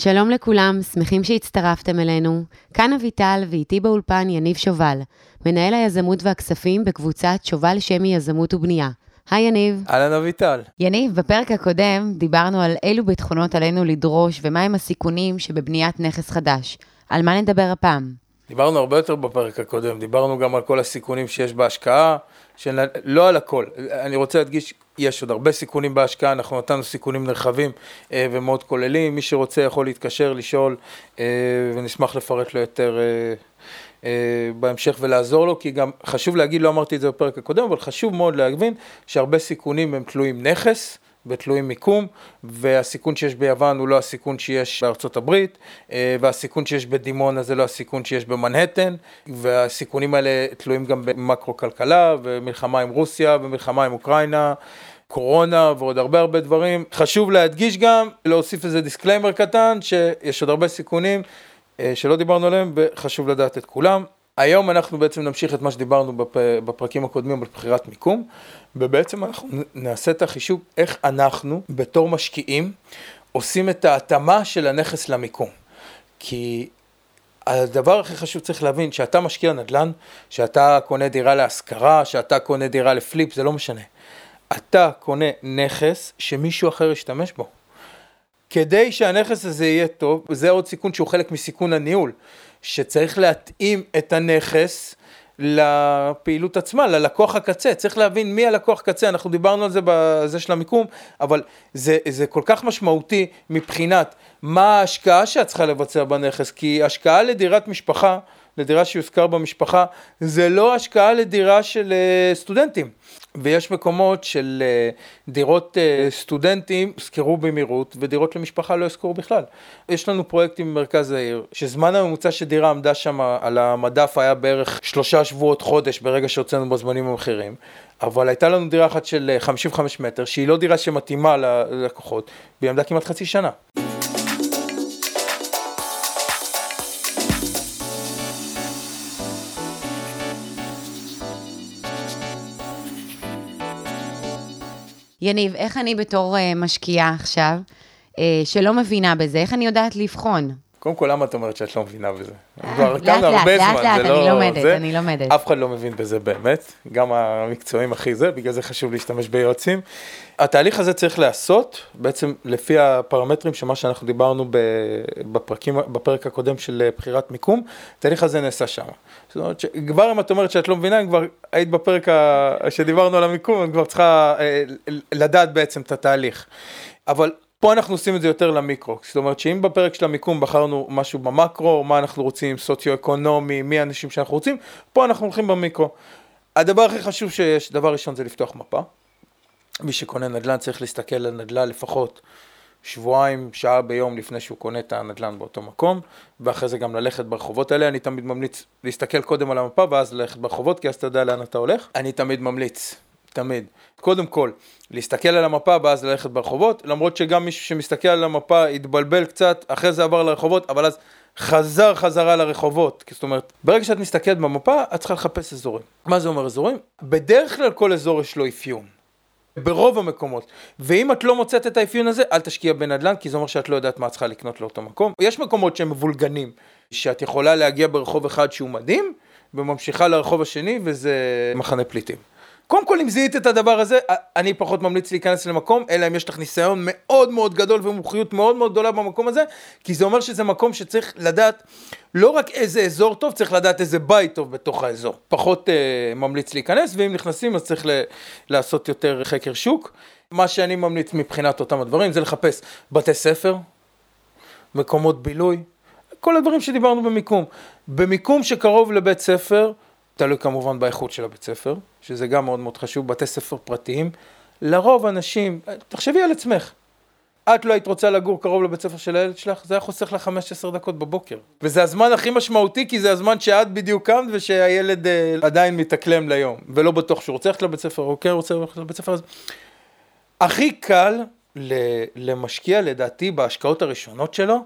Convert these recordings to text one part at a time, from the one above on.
שלום לכולם, שמחים שהצטרפתם אלינו. כאן אביטל ואיתי באולפן יניב שובל, מנהל היזמות והכספים בקבוצת שובל שמי יזמות ובנייה. היי יניב. אהלן אביטל. יניב, בפרק הקודם דיברנו על אילו ביטחונות עלינו לדרוש ומהם הסיכונים שבבניית נכס חדש. על מה נדבר הפעם? דיברנו הרבה יותר בפרק הקודם, דיברנו גם על כל הסיכונים שיש בהשקעה, של... לא על הכל. אני רוצה להדגיש, יש עוד הרבה סיכונים בהשקעה, אנחנו נתנו סיכונים נרחבים אה, ומאוד כוללים, מי שרוצה יכול להתקשר, לשאול, אה, ונשמח לפרט לו יותר אה, אה, בהמשך ולעזור לו, כי גם חשוב להגיד, לא אמרתי את זה בפרק הקודם, אבל חשוב מאוד להבין שהרבה סיכונים הם תלויים נכס. ותלויים מיקום, והסיכון שיש ביוון הוא לא הסיכון שיש בארצות הברית, אה, והסיכון שיש בדימונה זה לא הסיכון שיש במנהטן, והסיכונים האלה תלויים גם במקרו-כלכלה, ומלחמה עם רוסיה, ומלחמה עם אוקראינה. קורונה ועוד הרבה הרבה דברים. חשוב להדגיש גם, להוסיף איזה disclaimer קטן, שיש עוד הרבה סיכונים אה, שלא דיברנו עליהם, וחשוב לדעת את כולם. היום אנחנו בעצם נמשיך את מה שדיברנו בפ... בפרקים הקודמים על בחירת מיקום, ובעצם אנחנו נעשה את החישוב איך אנחנו בתור משקיעים עושים את ההתאמה של הנכס למיקום. כי הדבר הכי חשוב צריך להבין, שאתה משקיע נדל"ן, שאתה קונה דירה להשכרה, שאתה קונה דירה לפליפ, זה לא משנה. אתה קונה נכס שמישהו אחר ישתמש בו. כדי שהנכס הזה יהיה טוב, וזה עוד סיכון שהוא חלק מסיכון הניהול. שצריך להתאים את הנכס לפעילות עצמה, ללקוח הקצה, צריך להבין מי הלקוח קצה, אנחנו דיברנו על זה בזה של המיקום, אבל זה, זה כל כך משמעותי מבחינת מה ההשקעה שאת צריכה לבצע בנכס, כי השקעה לדירת משפחה, לדירה שיוזכר במשפחה, זה לא השקעה לדירה של אה, סטודנטים. ויש מקומות של אה, דירות אה, סטודנטים יוזכרו במהירות ודירות למשפחה לא יוזכרו בכלל. יש לנו פרויקטים במרכז העיר, שזמן הממוצע שדירה עמדה שם על המדף היה בערך שלושה שבועות חודש ברגע שהוצאנו בזמנים המחירים, אבל הייתה לנו דירה אחת של 55 מטר שהיא לא דירה שמתאימה ללקוחות והיא עמדה כמעט חצי שנה. יניב, איך אני בתור uh, משקיעה עכשיו, uh, שלא מבינה בזה, איך אני יודעת לבחון? קודם כל, למה את אומרת שאת לא מבינה בזה? אה, כבר לאט, לאט, לאט, לאט, אני לא לומדת, אני לומדת. אף אחד לא מבין בזה באמת, גם המקצועים הכי זה, בגלל זה חשוב להשתמש ביועצים. התהליך הזה צריך להיעשות, בעצם לפי הפרמטרים של מה שאנחנו דיברנו בפרקים, בפרק הקודם של בחירת מיקום, התהליך הזה נעשה שם. זאת אומרת, כבר אם את אומרת שאת לא מבינה, כבר היית בפרק שדיברנו על המיקום, את כבר צריכה אה, לדעת בעצם את התהליך. אבל פה אנחנו עושים את זה יותר למיקרו, זאת אומרת שאם בפרק של המיקום בחרנו משהו במקרו, מה אנחנו רוצים, סוציו-אקונומי, מי האנשים שאנחנו רוצים, פה אנחנו הולכים במיקרו. הדבר הכי חשוב שיש, דבר ראשון זה לפתוח מפה. מי שקונה נדל"ן צריך להסתכל על נדל"ן לפחות שבועיים, שעה ביום לפני שהוא קונה את הנדל"ן באותו מקום, ואחרי זה גם ללכת ברחובות האלה. אני תמיד ממליץ להסתכל קודם על המפה ואז ללכת ברחובות, כי אז אתה יודע לאן אתה הולך. אני תמיד ממליץ תמיד. קודם כל, להסתכל על המפה ואז ללכת ברחובות, למרות שגם מישהו שמסתכל על המפה התבלבל קצת, אחרי זה עבר לרחובות, אבל אז חזר חזרה לרחובות. זאת אומרת, ברגע שאת מסתכלת במפה, את צריכה לחפש אזורים. מה זה אומר אזורים? בדרך כלל כל אזור יש לו אפיון. ברוב המקומות. ואם את לא מוצאת את האפיון הזה, אל תשקיע בנדל"ן, כי זה אומר שאת לא יודעת מה את צריכה לקנות לאותו מקום. יש מקומות שהם מבולגנים, שאת יכולה להגיע ברחוב אחד שהוא מדהים, וממשיכה לרחוב השני, וזה מחנה פליטים. קודם כל אם זיהית את הדבר הזה, אני פחות ממליץ להיכנס למקום, אלא אם יש לך ניסיון מאוד מאוד גדול ומומחיות מאוד מאוד גדולה במקום הזה, כי זה אומר שזה מקום שצריך לדעת לא רק איזה אזור טוב, צריך לדעת איזה בית טוב בתוך האזור. פחות אה, ממליץ להיכנס, ואם נכנסים אז צריך ל- לעשות יותר חקר שוק. מה שאני ממליץ מבחינת אותם הדברים זה לחפש בתי ספר, מקומות בילוי, כל הדברים שדיברנו במיקום. במיקום שקרוב לבית ספר, תלוי כמובן באיכות של הבית ספר, שזה גם מאוד מאוד חשוב, בתי ספר פרטיים. לרוב אנשים, תחשבי על עצמך, את לא היית רוצה לגור קרוב לבית ספר של הילד שלך, זה היה חוסך לך 15 דקות בבוקר. וזה הזמן הכי משמעותי, כי זה הזמן שאת בדיוק קמת ושהילד אה, עדיין מתאקלם ליום, ולא בטוח שהוא רוצה ללכת לבית ספר, או כן רוצה ללכת לבית ספר. אז... הכי קל למשקיע, לדעתי, בהשקעות הראשונות שלו,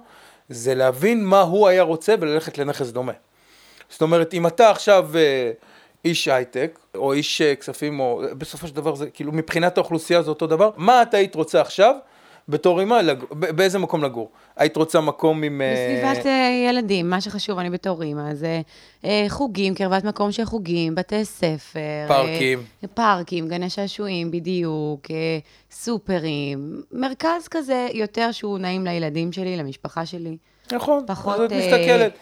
זה להבין מה הוא היה רוצה וללכת לנכס דומה. זאת אומרת, אם אתה עכשיו אה, איש הייטק, או איש אה, כספים, או בסופו של דבר זה כאילו מבחינת האוכלוסייה זה אותו דבר, מה אתה היית רוצה עכשיו בתור אימא, לג... באיזה מקום לגור? היית רוצה מקום עם... בסביבת uh... ילדים, מה שחשוב, אני בתור אימא, זה uh, חוגים, קרבת מקום של חוגים, בתי ספר. פארקים. Uh, פארקים, גני שעשועים, בדיוק, uh, סופרים, מרכז כזה יותר שהוא נעים לילדים שלי, למשפחה שלי. נכון, פחות... אז את מסתכלת.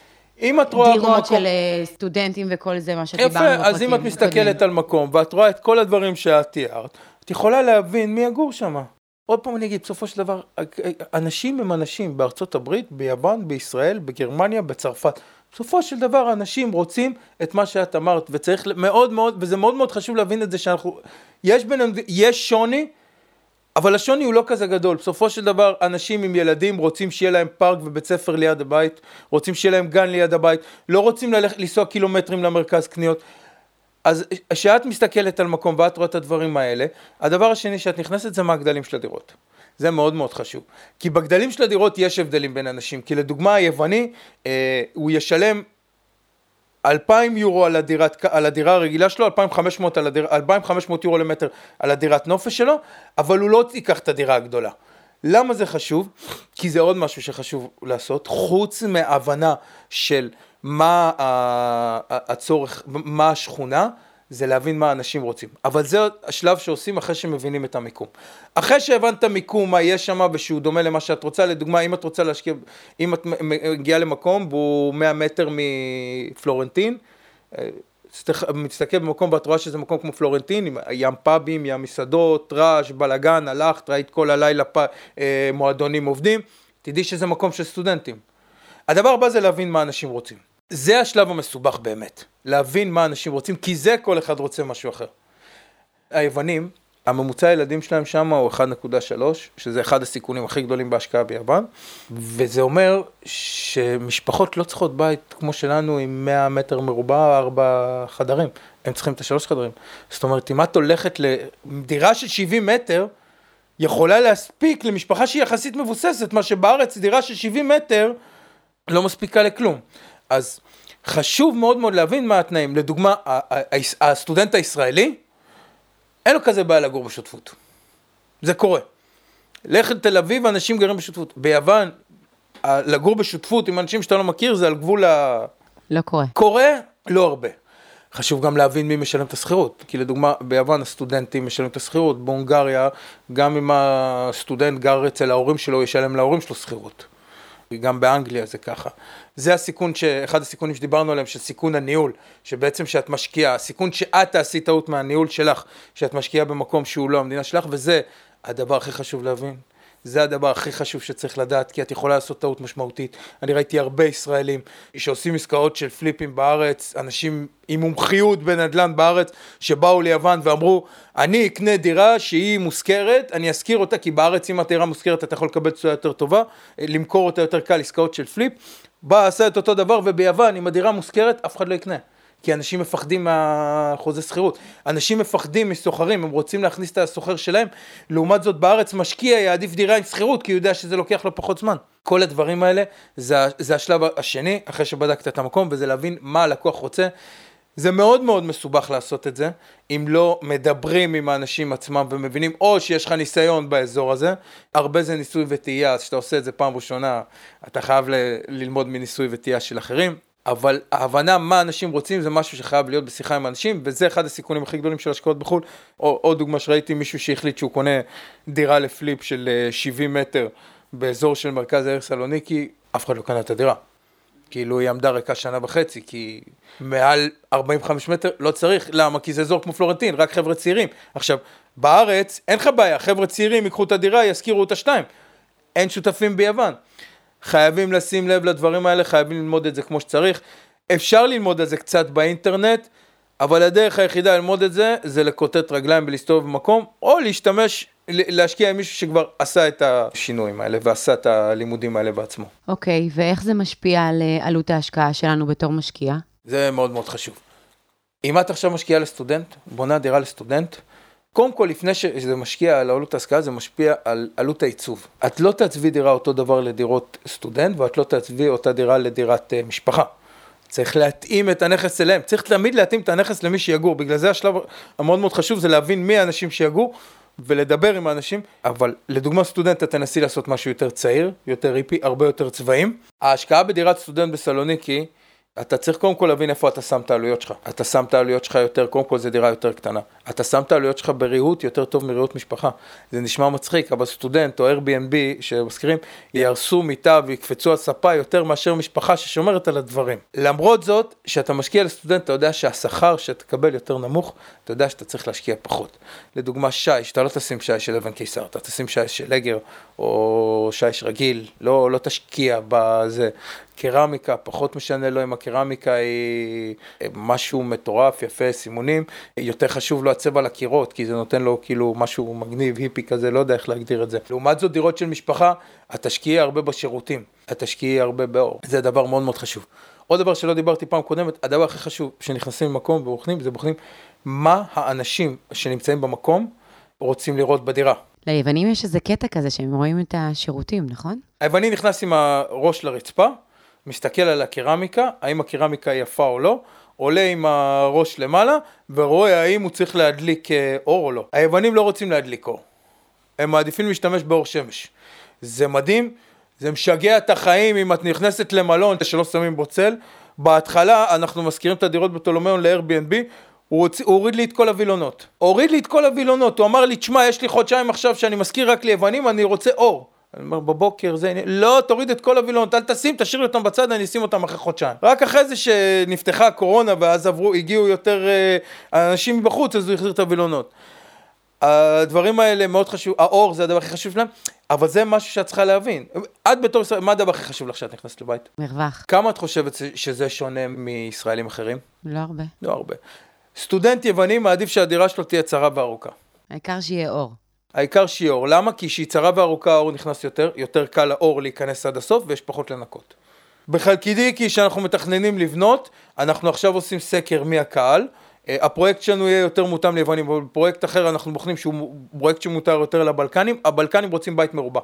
אם את רואה דירות במקום... של סטודנטים וכל זה, מה שדיברנו בפרקים. יפה, אז אם את מסתכלת על מקום ואת רואה את כל הדברים שאת תיארת, את יכולה להבין מי יגור שם. עוד פעם אני אגיד, בסופו של דבר, אנשים הם אנשים בארצות הברית, ביוון, בישראל, בגרמניה, בצרפת. בסופו של דבר אנשים רוצים את מה שאת אמרת, וצריך מאוד מאוד, וזה מאוד מאוד חשוב להבין את זה שאנחנו, יש בינינו, יש שוני, אבל השוני הוא לא כזה גדול. בסופו של דבר, אנשים עם ילדים רוצים שיהיה להם פארק ובית ספר ליד הבית, רוצים שיהיה להם גן ליד הבית, לא רוצים ללכת, לנסוע קילומטרים למרכז קניות. אז כשאת מסתכלת על מקום ואת רואה את הדברים האלה, הדבר השני שאת נכנסת זה מה הגדלים של הדירות. זה מאוד מאוד חשוב. כי בגדלים של הדירות יש הבדלים בין אנשים. כי לדוגמה היווני, אה, הוא ישלם 2,000 יורו על, הדירת, על הדירה הרגילה שלו, 2,500, על הדיר, 2,500 יורו למטר על הדירת נופש שלו, אבל הוא לא ייקח את הדירה הגדולה. למה זה חשוב? כי זה עוד משהו שחשוב לעשות, חוץ מהבנה של מה הצורך, מה השכונה, זה להבין מה אנשים רוצים. אבל זה השלב שעושים אחרי שמבינים את המיקום. אחרי שהבנת מיקום, מה יש שם ושהוא דומה למה שאת רוצה, לדוגמה, אם את רוצה להשקיע, אם את מגיעה למקום והוא 100 מטר מפלורנטין, אה, מסתכל במקום ואת רואה שזה מקום כמו פלורנטין, עם ים פאבים, ים מסעדות, רעש, בלאגן, הלכת, ראית כל הלילה פ... אה, מועדונים עובדים, תדעי שזה מקום של סטודנטים. הדבר הבא זה להבין מה אנשים רוצים. זה השלב המסובך באמת, להבין מה אנשים רוצים, כי זה כל אחד רוצה משהו אחר. היוונים, הממוצע הילדים שלהם שם הוא 1.3, שזה אחד הסיכונים הכי גדולים בהשקעה ביוון, וזה אומר שמשפחות לא צריכות בית כמו שלנו עם 100 מטר מרובע, 4 חדרים, הם צריכים את השלוש חדרים. זאת אומרת, אם את הולכת לדירה של 70 מטר, יכולה להספיק למשפחה שהיא יחסית מבוססת, מה שבארץ דירה של 70 מטר לא מספיקה לכלום. אז חשוב מאוד מאוד להבין מה התנאים. לדוגמה, הסטודנט הישראלי, אין לו כזה בעיה לגור בשותפות. זה קורה. לך לתל אביב, אנשים גרים בשותפות. ביוון, לגור בשותפות עם אנשים שאתה לא מכיר, זה על גבול ה... לא קורה. קורה, לא הרבה. חשוב גם להבין מי משלם את השכירות, כי לדוגמה ביוון הסטודנטים משלמים את השכירות, בהונגריה גם אם הסטודנט גר אצל ההורים שלו, ישלם להורים שלו שכירות. גם באנגליה זה ככה. זה הסיכון, ש... אחד הסיכונים שדיברנו עליהם, של סיכון הניהול, שבעצם שאת משקיעה, הסיכון שאת תעשי טעות מהניהול שלך, שאת משקיעה במקום שהוא לא המדינה שלך, וזה הדבר הכי חשוב להבין. זה הדבר הכי חשוב שצריך לדעת, כי את יכולה לעשות טעות משמעותית. אני ראיתי הרבה ישראלים שעושים עסקאות של פליפים בארץ, אנשים עם מומחיות בנדל"ן בארץ, שבאו ליוון ואמרו, אני אקנה דירה שהיא מושכרת, אני אשכיר אותה, כי בארץ אם הדירה מושכרת אתה יכול לקבל תשואה יותר טובה, למכור אותה יותר קל, עסקאות של פליפ. בא, עשה את אותו דבר, וביוון, אם הדירה מושכרת, אף אחד לא יקנה. כי אנשים מפחדים מהחוזה שכירות. אנשים מפחדים מסוחרים, הם רוצים להכניס את הסוחר שלהם. לעומת זאת בארץ משקיע יעדיף דירה עם שכירות, כי הוא יודע שזה לוקח לו פחות זמן. כל הדברים האלה זה, זה השלב השני, אחרי שבדקת את המקום, וזה להבין מה הלקוח רוצה. זה מאוד מאוד מסובך לעשות את זה, אם לא מדברים עם האנשים עצמם ומבינים, או שיש לך ניסיון באזור הזה, הרבה זה ניסוי וטעייה, אז כשאתה עושה את זה פעם ראשונה, אתה חייב ל- ללמוד מניסוי וטעייה של אחרים. אבל ההבנה מה אנשים רוצים זה משהו שחייב להיות בשיחה עם אנשים, וזה אחד הסיכונים הכי גדולים של השקעות בחו"ל. או, עוד דוגמה שראיתי מישהו שהחליט שהוא קונה דירה לפליפ של 70 אה, מטר באזור של מרכז העיר סלוניקי, אף אחד לא קנה את הדירה. כאילו היא עמדה ריקה שנה וחצי, כי מעל 45 מטר לא צריך, למה? כי זה אזור כמו פלורנטין, רק חבר'ה צעירים. עכשיו, בארץ אין לך בעיה, חבר'ה צעירים ייקחו את הדירה, ישכירו את השתיים. אין שותפים ביוון. חייבים לשים לב לדברים האלה, חייבים ללמוד את זה כמו שצריך. אפשר ללמוד את זה קצת באינטרנט, אבל הדרך היחידה ללמוד את זה, זה לקוטט רגליים ולהסתובב במקום, או להשתמש, להשקיע עם מישהו שכבר עשה את השינויים האלה ועשה את הלימודים האלה בעצמו. אוקיי, okay, ואיך זה משפיע על אה, עלות ההשקעה שלנו בתור משקיע? זה מאוד מאוד חשוב. אם את עכשיו משקיעה לסטודנט, בונה דירה לסטודנט, קודם כל, לפני שזה משקיע על עלות ההשכרה, זה משפיע על עלות העיצוב. את לא תעצבי דירה אותו דבר לדירות סטודנט, ואת לא תעצבי אותה דירה לדירת uh, משפחה. צריך להתאים את הנכס אליהם, צריך תמיד להתאים את הנכס למי שיגור, בגלל זה השלב המאוד מאוד חשוב זה להבין מי האנשים שיגור, ולדבר עם האנשים, אבל לדוגמה סטודנט, אתה תנסי לעשות משהו יותר צעיר, יותר היפי, הרבה יותר צבעים. ההשקעה בדירת סטודנט בסלוניקי אתה צריך קודם כל להבין איפה אתה שם את העלויות שלך. אתה שם את העלויות שלך יותר, קודם כל זה דירה יותר קטנה. אתה שם את העלויות שלך בריהוט יותר טוב מריהוט משפחה. זה נשמע מצחיק, אבל סטודנט או Airbnb שמזכירים, יהרסו מיטה ויקפצו על ספה יותר מאשר משפחה ששומרת על הדברים. למרות זאת, כשאתה משקיע לסטודנט, אתה יודע שהשכר שתקבל יותר נמוך, אתה יודע שאתה צריך להשקיע פחות. לדוגמה שיש, אתה לא תשים שיש של אבן קיסר, אתה תשים שיש של לגר או שיש רגיל, לא, לא תשקיע בזה. קרמיקה, פחות משנה לו אם הקרמיקה היא משהו מטורף, יפה, סימונים. יותר חשוב לו הצבע לקירות, כי זה נותן לו כאילו משהו מגניב, היפי כזה, לא יודע איך להגדיר את זה. לעומת זאת, דירות של משפחה, את תשקיעי הרבה בשירותים, את תשקיעי הרבה באור. זה דבר מאוד מאוד חשוב. עוד דבר שלא דיברתי פעם קודמת, הדבר הכי חשוב, כשנכנסים למקום ובוחנים, זה בוחנים מה האנשים שנמצאים במקום רוצים לראות בדירה. ליוונים יש איזה קטע כזה שהם רואים את השירותים, נכון? היווני נכנס עם הראש לרצפה, מסתכל על הקרמיקה, האם הקרמיקה יפה או לא, עולה עם הראש למעלה, ורואה האם הוא צריך להדליק אה, אור או לא. היוונים לא רוצים להדליק אור. הם מעדיפים להשתמש באור שמש. זה מדהים, זה משגע את החיים אם את נכנסת למלון שלא שמים בו צל. בהתחלה אנחנו מזכירים את הדירות בטולומיון ל-Airbnb, הוא, הוצ... הוא הוריד לי את כל הווילונות. הוריד לי את כל הווילונות, הוא אמר לי, תשמע, יש לי חודשיים עכשיו שאני מזכיר רק ליוונים, אני רוצה אור. אני אומר, בבוקר זה... לא, תוריד את כל הווילונות, אל תשים, תשאיר אותם בצד, אני אשים אותם אחרי חודשיים. רק אחרי זה שנפתחה הקורונה ואז עברו, הגיעו יותר אה, אנשים מבחוץ, אז הוא החזיר את הווילונות. הדברים האלה מאוד חשוב, האור זה הדבר הכי חשוב שלהם, אבל זה משהו שאת צריכה להבין. את בתור ישראל, מה הדבר הכי חשוב לך כשאת נכנסת לבית? מרווח. כמה את חושבת שזה שונה מישראלים אחרים? לא הרבה. לא הרבה. סטודנט יווני מעדיף שהדירה שלו תהיה צרה וארוכה. העיקר שיהיה אור. העיקר שיהיה אור. למה? כי כשהיא צרה וארוכה האור נכנס יותר, יותר קל לאור להיכנס עד הסוף ויש פחות לנקות. בחלקידיקי שאנחנו מתכננים לבנות, אנחנו עכשיו עושים סקר מי הקהל. אה, הפרויקט שלנו יהיה יותר מותאם ליוונים, אבל בפרויקט אחר אנחנו בוחנים שהוא פרויקט שמותר יותר לבלקנים, הבלקנים רוצים בית מרובע.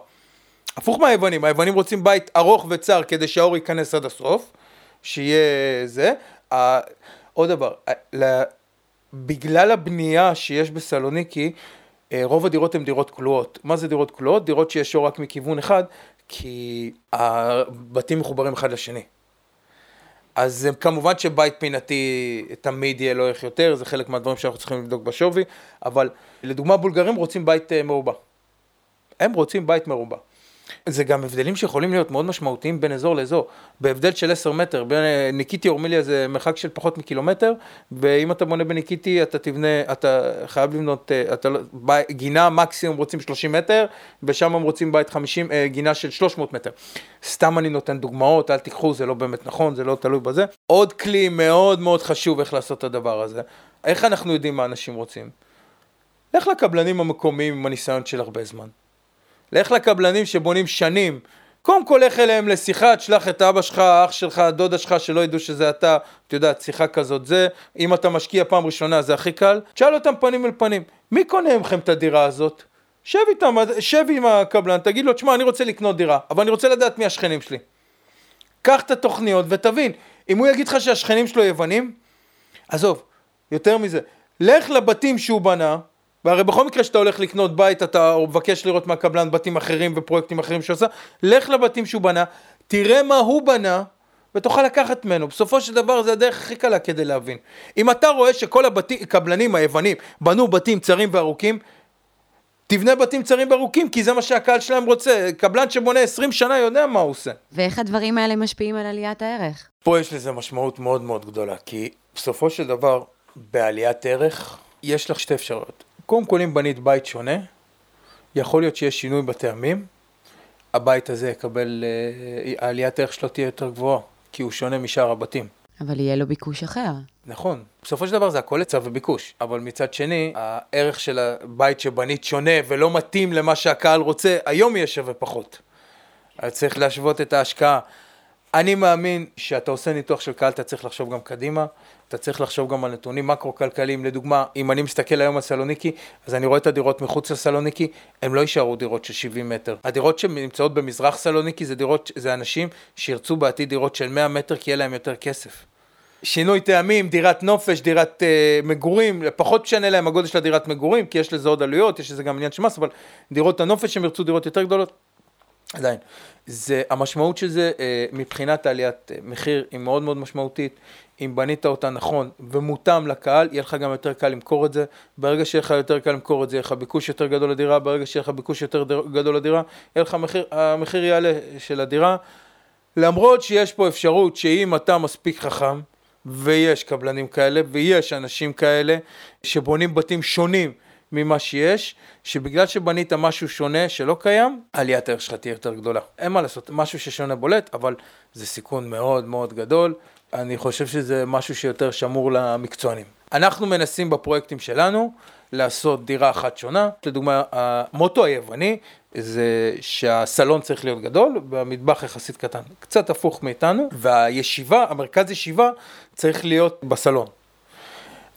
הפוך מהיוונים, היוונים רוצים בית ארוך וצר כדי שהאור ייכנס עד הסוף, שיהיה זה. עוד דבר, בגלל הבנייה שיש בסלוניקי, רוב הדירות הן דירות כלואות. מה זה דירות כלואות? דירות שיש אור רק מכיוון אחד, כי הבתים מחוברים אחד לשני. אז כמובן שבית פינתי תמיד יהיה לו איך יותר, זה חלק מהדברים שאנחנו צריכים לבדוק בשווי, אבל לדוגמה בולגרים רוצים בית אה, מרובע. הם רוצים בית מרובע. זה גם הבדלים שיכולים להיות מאוד משמעותיים בין אזור לאזור. בהבדל של 10 מטר, בין אה, ניקיטי אורמיליה זה מרחק של פחות מקילומטר, ואם אתה בונה בניקיטי אתה תבנה, אתה חייב לבנות, אה, אתה, לא, גינה מקסימום רוצים 30 מטר, ושם הם רוצים בית 50, אה, גינה של 300 מטר. סתם אני נותן דוגמאות, אל תיקחו, זה לא באמת נכון, זה לא תלוי בזה. עוד כלי מאוד מאוד חשוב איך לעשות את הדבר הזה. איך אנחנו יודעים מה אנשים רוצים? לך לקבלנים המקומיים עם הניסיון של הרבה זמן. לך לקבלנים שבונים שנים. קודם כל לך אליהם לשיחה, תשלח את אבא שלך, אח שלך, דודה שלך, שלא ידעו שזה אתה, את יודעת, שיחה כזאת זה, אם אתה משקיע פעם ראשונה זה הכי קל, תשאל אותם פנים אל פנים, מי קונה מכם את הדירה הזאת? שב איתם, שב עם הקבלן, תגיד לו, תשמע, אני רוצה לקנות דירה, אבל אני רוצה לדעת מי השכנים שלי. קח את התוכניות ותבין, אם הוא יגיד לך שהשכנים שלו יוונים, עזוב, יותר מזה, לך לבתים שהוא בנה, והרי בכל מקרה שאתה הולך לקנות בית, אתה מבקש לראות מהקבלן בתים אחרים ופרויקטים אחרים שעושה, לך לבתים שהוא בנה, תראה מה הוא בנה, ותוכל לקחת ממנו. בסופו של דבר זה הדרך הכי קלה כדי להבין. אם אתה רואה שכל הקבלנים היוונים בנו בתים צרים וארוכים, תבנה בתים צרים וארוכים, כי זה מה שהקהל שלהם רוצה. קבלן שבונה 20 שנה יודע מה הוא עושה. ואיך הדברים האלה משפיעים על עליית הערך? פה יש לזה משמעות מאוד מאוד גדולה, כי בסופו של דבר, בעליית ערך, יש לך שתי אפשרויות. קודם כל אם בנית בית שונה, יכול להיות שיש שינוי בטעמים, הבית הזה יקבל, אה, העליית ערך שלו תהיה יותר גבוהה, כי הוא שונה משאר הבתים. אבל יהיה לו ביקוש אחר. נכון, בסופו של דבר זה הכל היצע וביקוש, אבל מצד שני, הערך של הבית שבנית שונה ולא מתאים למה שהקהל רוצה, היום יהיה שווה פחות. אז צריך להשוות את ההשקעה. אני מאמין שאתה עושה ניתוח של קהל, אתה צריך לחשוב גם קדימה, אתה צריך לחשוב גם על נתונים מקרו-כלכליים, לדוגמה, אם אני מסתכל היום על סלוניקי, אז אני רואה את הדירות מחוץ לסלוניקי, הם לא יישארו דירות של 70 מטר. הדירות שנמצאות במזרח סלוניקי זה דירות, זה אנשים שירצו בעתיד דירות של 100 מטר כי יהיה להם יותר כסף. שינוי טעמים, דירת נופש, דירת uh, מגורים, פחות משנה להם הגודל של הדירת מגורים, כי יש לזה עוד עלויות, יש לזה גם עניין של מס, אבל דירות הנופש הם ירצו דירות יותר גדולות, עדיין. זה, המשמעות של זה uh, מבחינת עליית uh, מחיר היא מאוד מאוד משמעותית. אם בנית אותה נכון ומותאם לקהל, יהיה לך גם יותר קל למכור את זה. ברגע שיהיה לך יותר קל למכור את זה, יהיה לך ביקוש יותר גדול לדירה, ברגע שיהיה לך ביקוש יותר גדול לדירה, יהיה לך מחיר, המחיר יעלה של הדירה. למרות שיש פה אפשרות שאם אתה מספיק חכם, ויש קבלנים כאלה, ויש אנשים כאלה שבונים בתים שונים ממה שיש, שבגלל שבנית משהו שונה שלא קיים, עליית הערך שלך תהיה יותר גדולה. אין מה לעשות, משהו ששונה בולט, אבל זה סיכון מאוד מאוד גדול. אני חושב שזה משהו שיותר שמור למקצוענים. אנחנו מנסים בפרויקטים שלנו לעשות דירה אחת שונה. לדוגמה, המוטו היווני זה שהסלון צריך להיות גדול והמטבח יחסית קטן. קצת הפוך מאיתנו, והישיבה, המרכז ישיבה צריך להיות בסלון.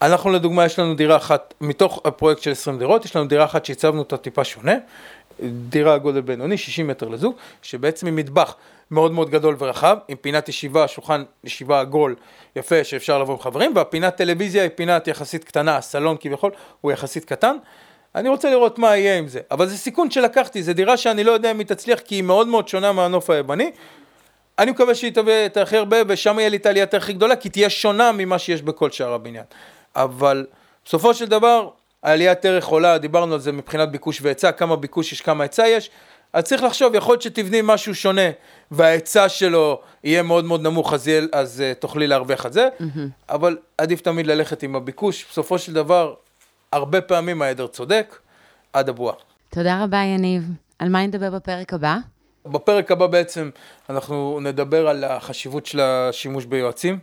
אנחנו לדוגמה, יש לנו דירה אחת, מתוך הפרויקט של 20 דירות, יש לנו דירה אחת שהצבנו אותה טיפה שונה, דירה גודל בינוני, 60 מטר לזוג, שבעצם היא מטבח מאוד מאוד גדול ורחב, עם פינת ישיבה, שולחן ישיבה עגול יפה שאפשר לבוא עם חברים, והפינת טלוויזיה היא פינת יחסית קטנה, הסלון כביכול הוא יחסית קטן. אני רוצה לראות מה יהיה עם זה, אבל זה סיכון שלקחתי, זו דירה שאני לא יודע אם היא תצליח כי היא מאוד מאוד שונה מהנוף היווני. אני מקווה שהיא תביא את הכי הרבה ושם יהיה לי את העליית הכי גדולה, כי תהיה שונה ממה שיש בכל שאר הבניין. אבל בסופו של דבר, העליית ערך עולה, דיברנו על זה מבחינת ביקוש והיצע, כמה ביקוש יש, כמה היצע יש. אז צריך לחשוב, יכול להיות שתבני משהו שונה וההיצע שלו יהיה מאוד מאוד נמוך, אז, יהיה, אז uh, תוכלי להרוויח את זה, mm-hmm. אבל עדיף תמיד ללכת עם הביקוש. בסופו של דבר, הרבה פעמים העדר צודק, עד הבועה. תודה רבה, יניב. על מה נדבר בפרק הבא? בפרק הבא בעצם אנחנו נדבר על החשיבות של השימוש ביועצים,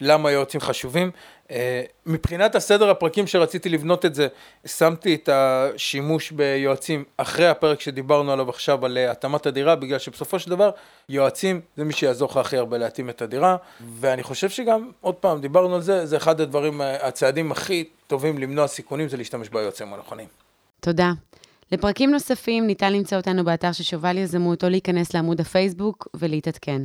למה יועצים חשובים. אה, מבחינת הסדר הפרקים שרציתי לבנות את זה, שמתי את השימוש ביועצים אחרי הפרק שדיברנו עליו עכשיו על אה, התאמת הדירה, בגלל שבסופו של דבר יועצים זה מי שיעזור לך הכי הרבה להתאים את הדירה, ואני חושב שגם, עוד פעם, דיברנו על זה, זה אחד הדברים, אה, הצעדים הכי טובים למנוע סיכונים זה להשתמש ביועצים הנכונים. תודה. לפרקים נוספים ניתן למצוא אותנו באתר של שובל יזמות או להיכנס לעמוד הפייסבוק ולהתעדכן.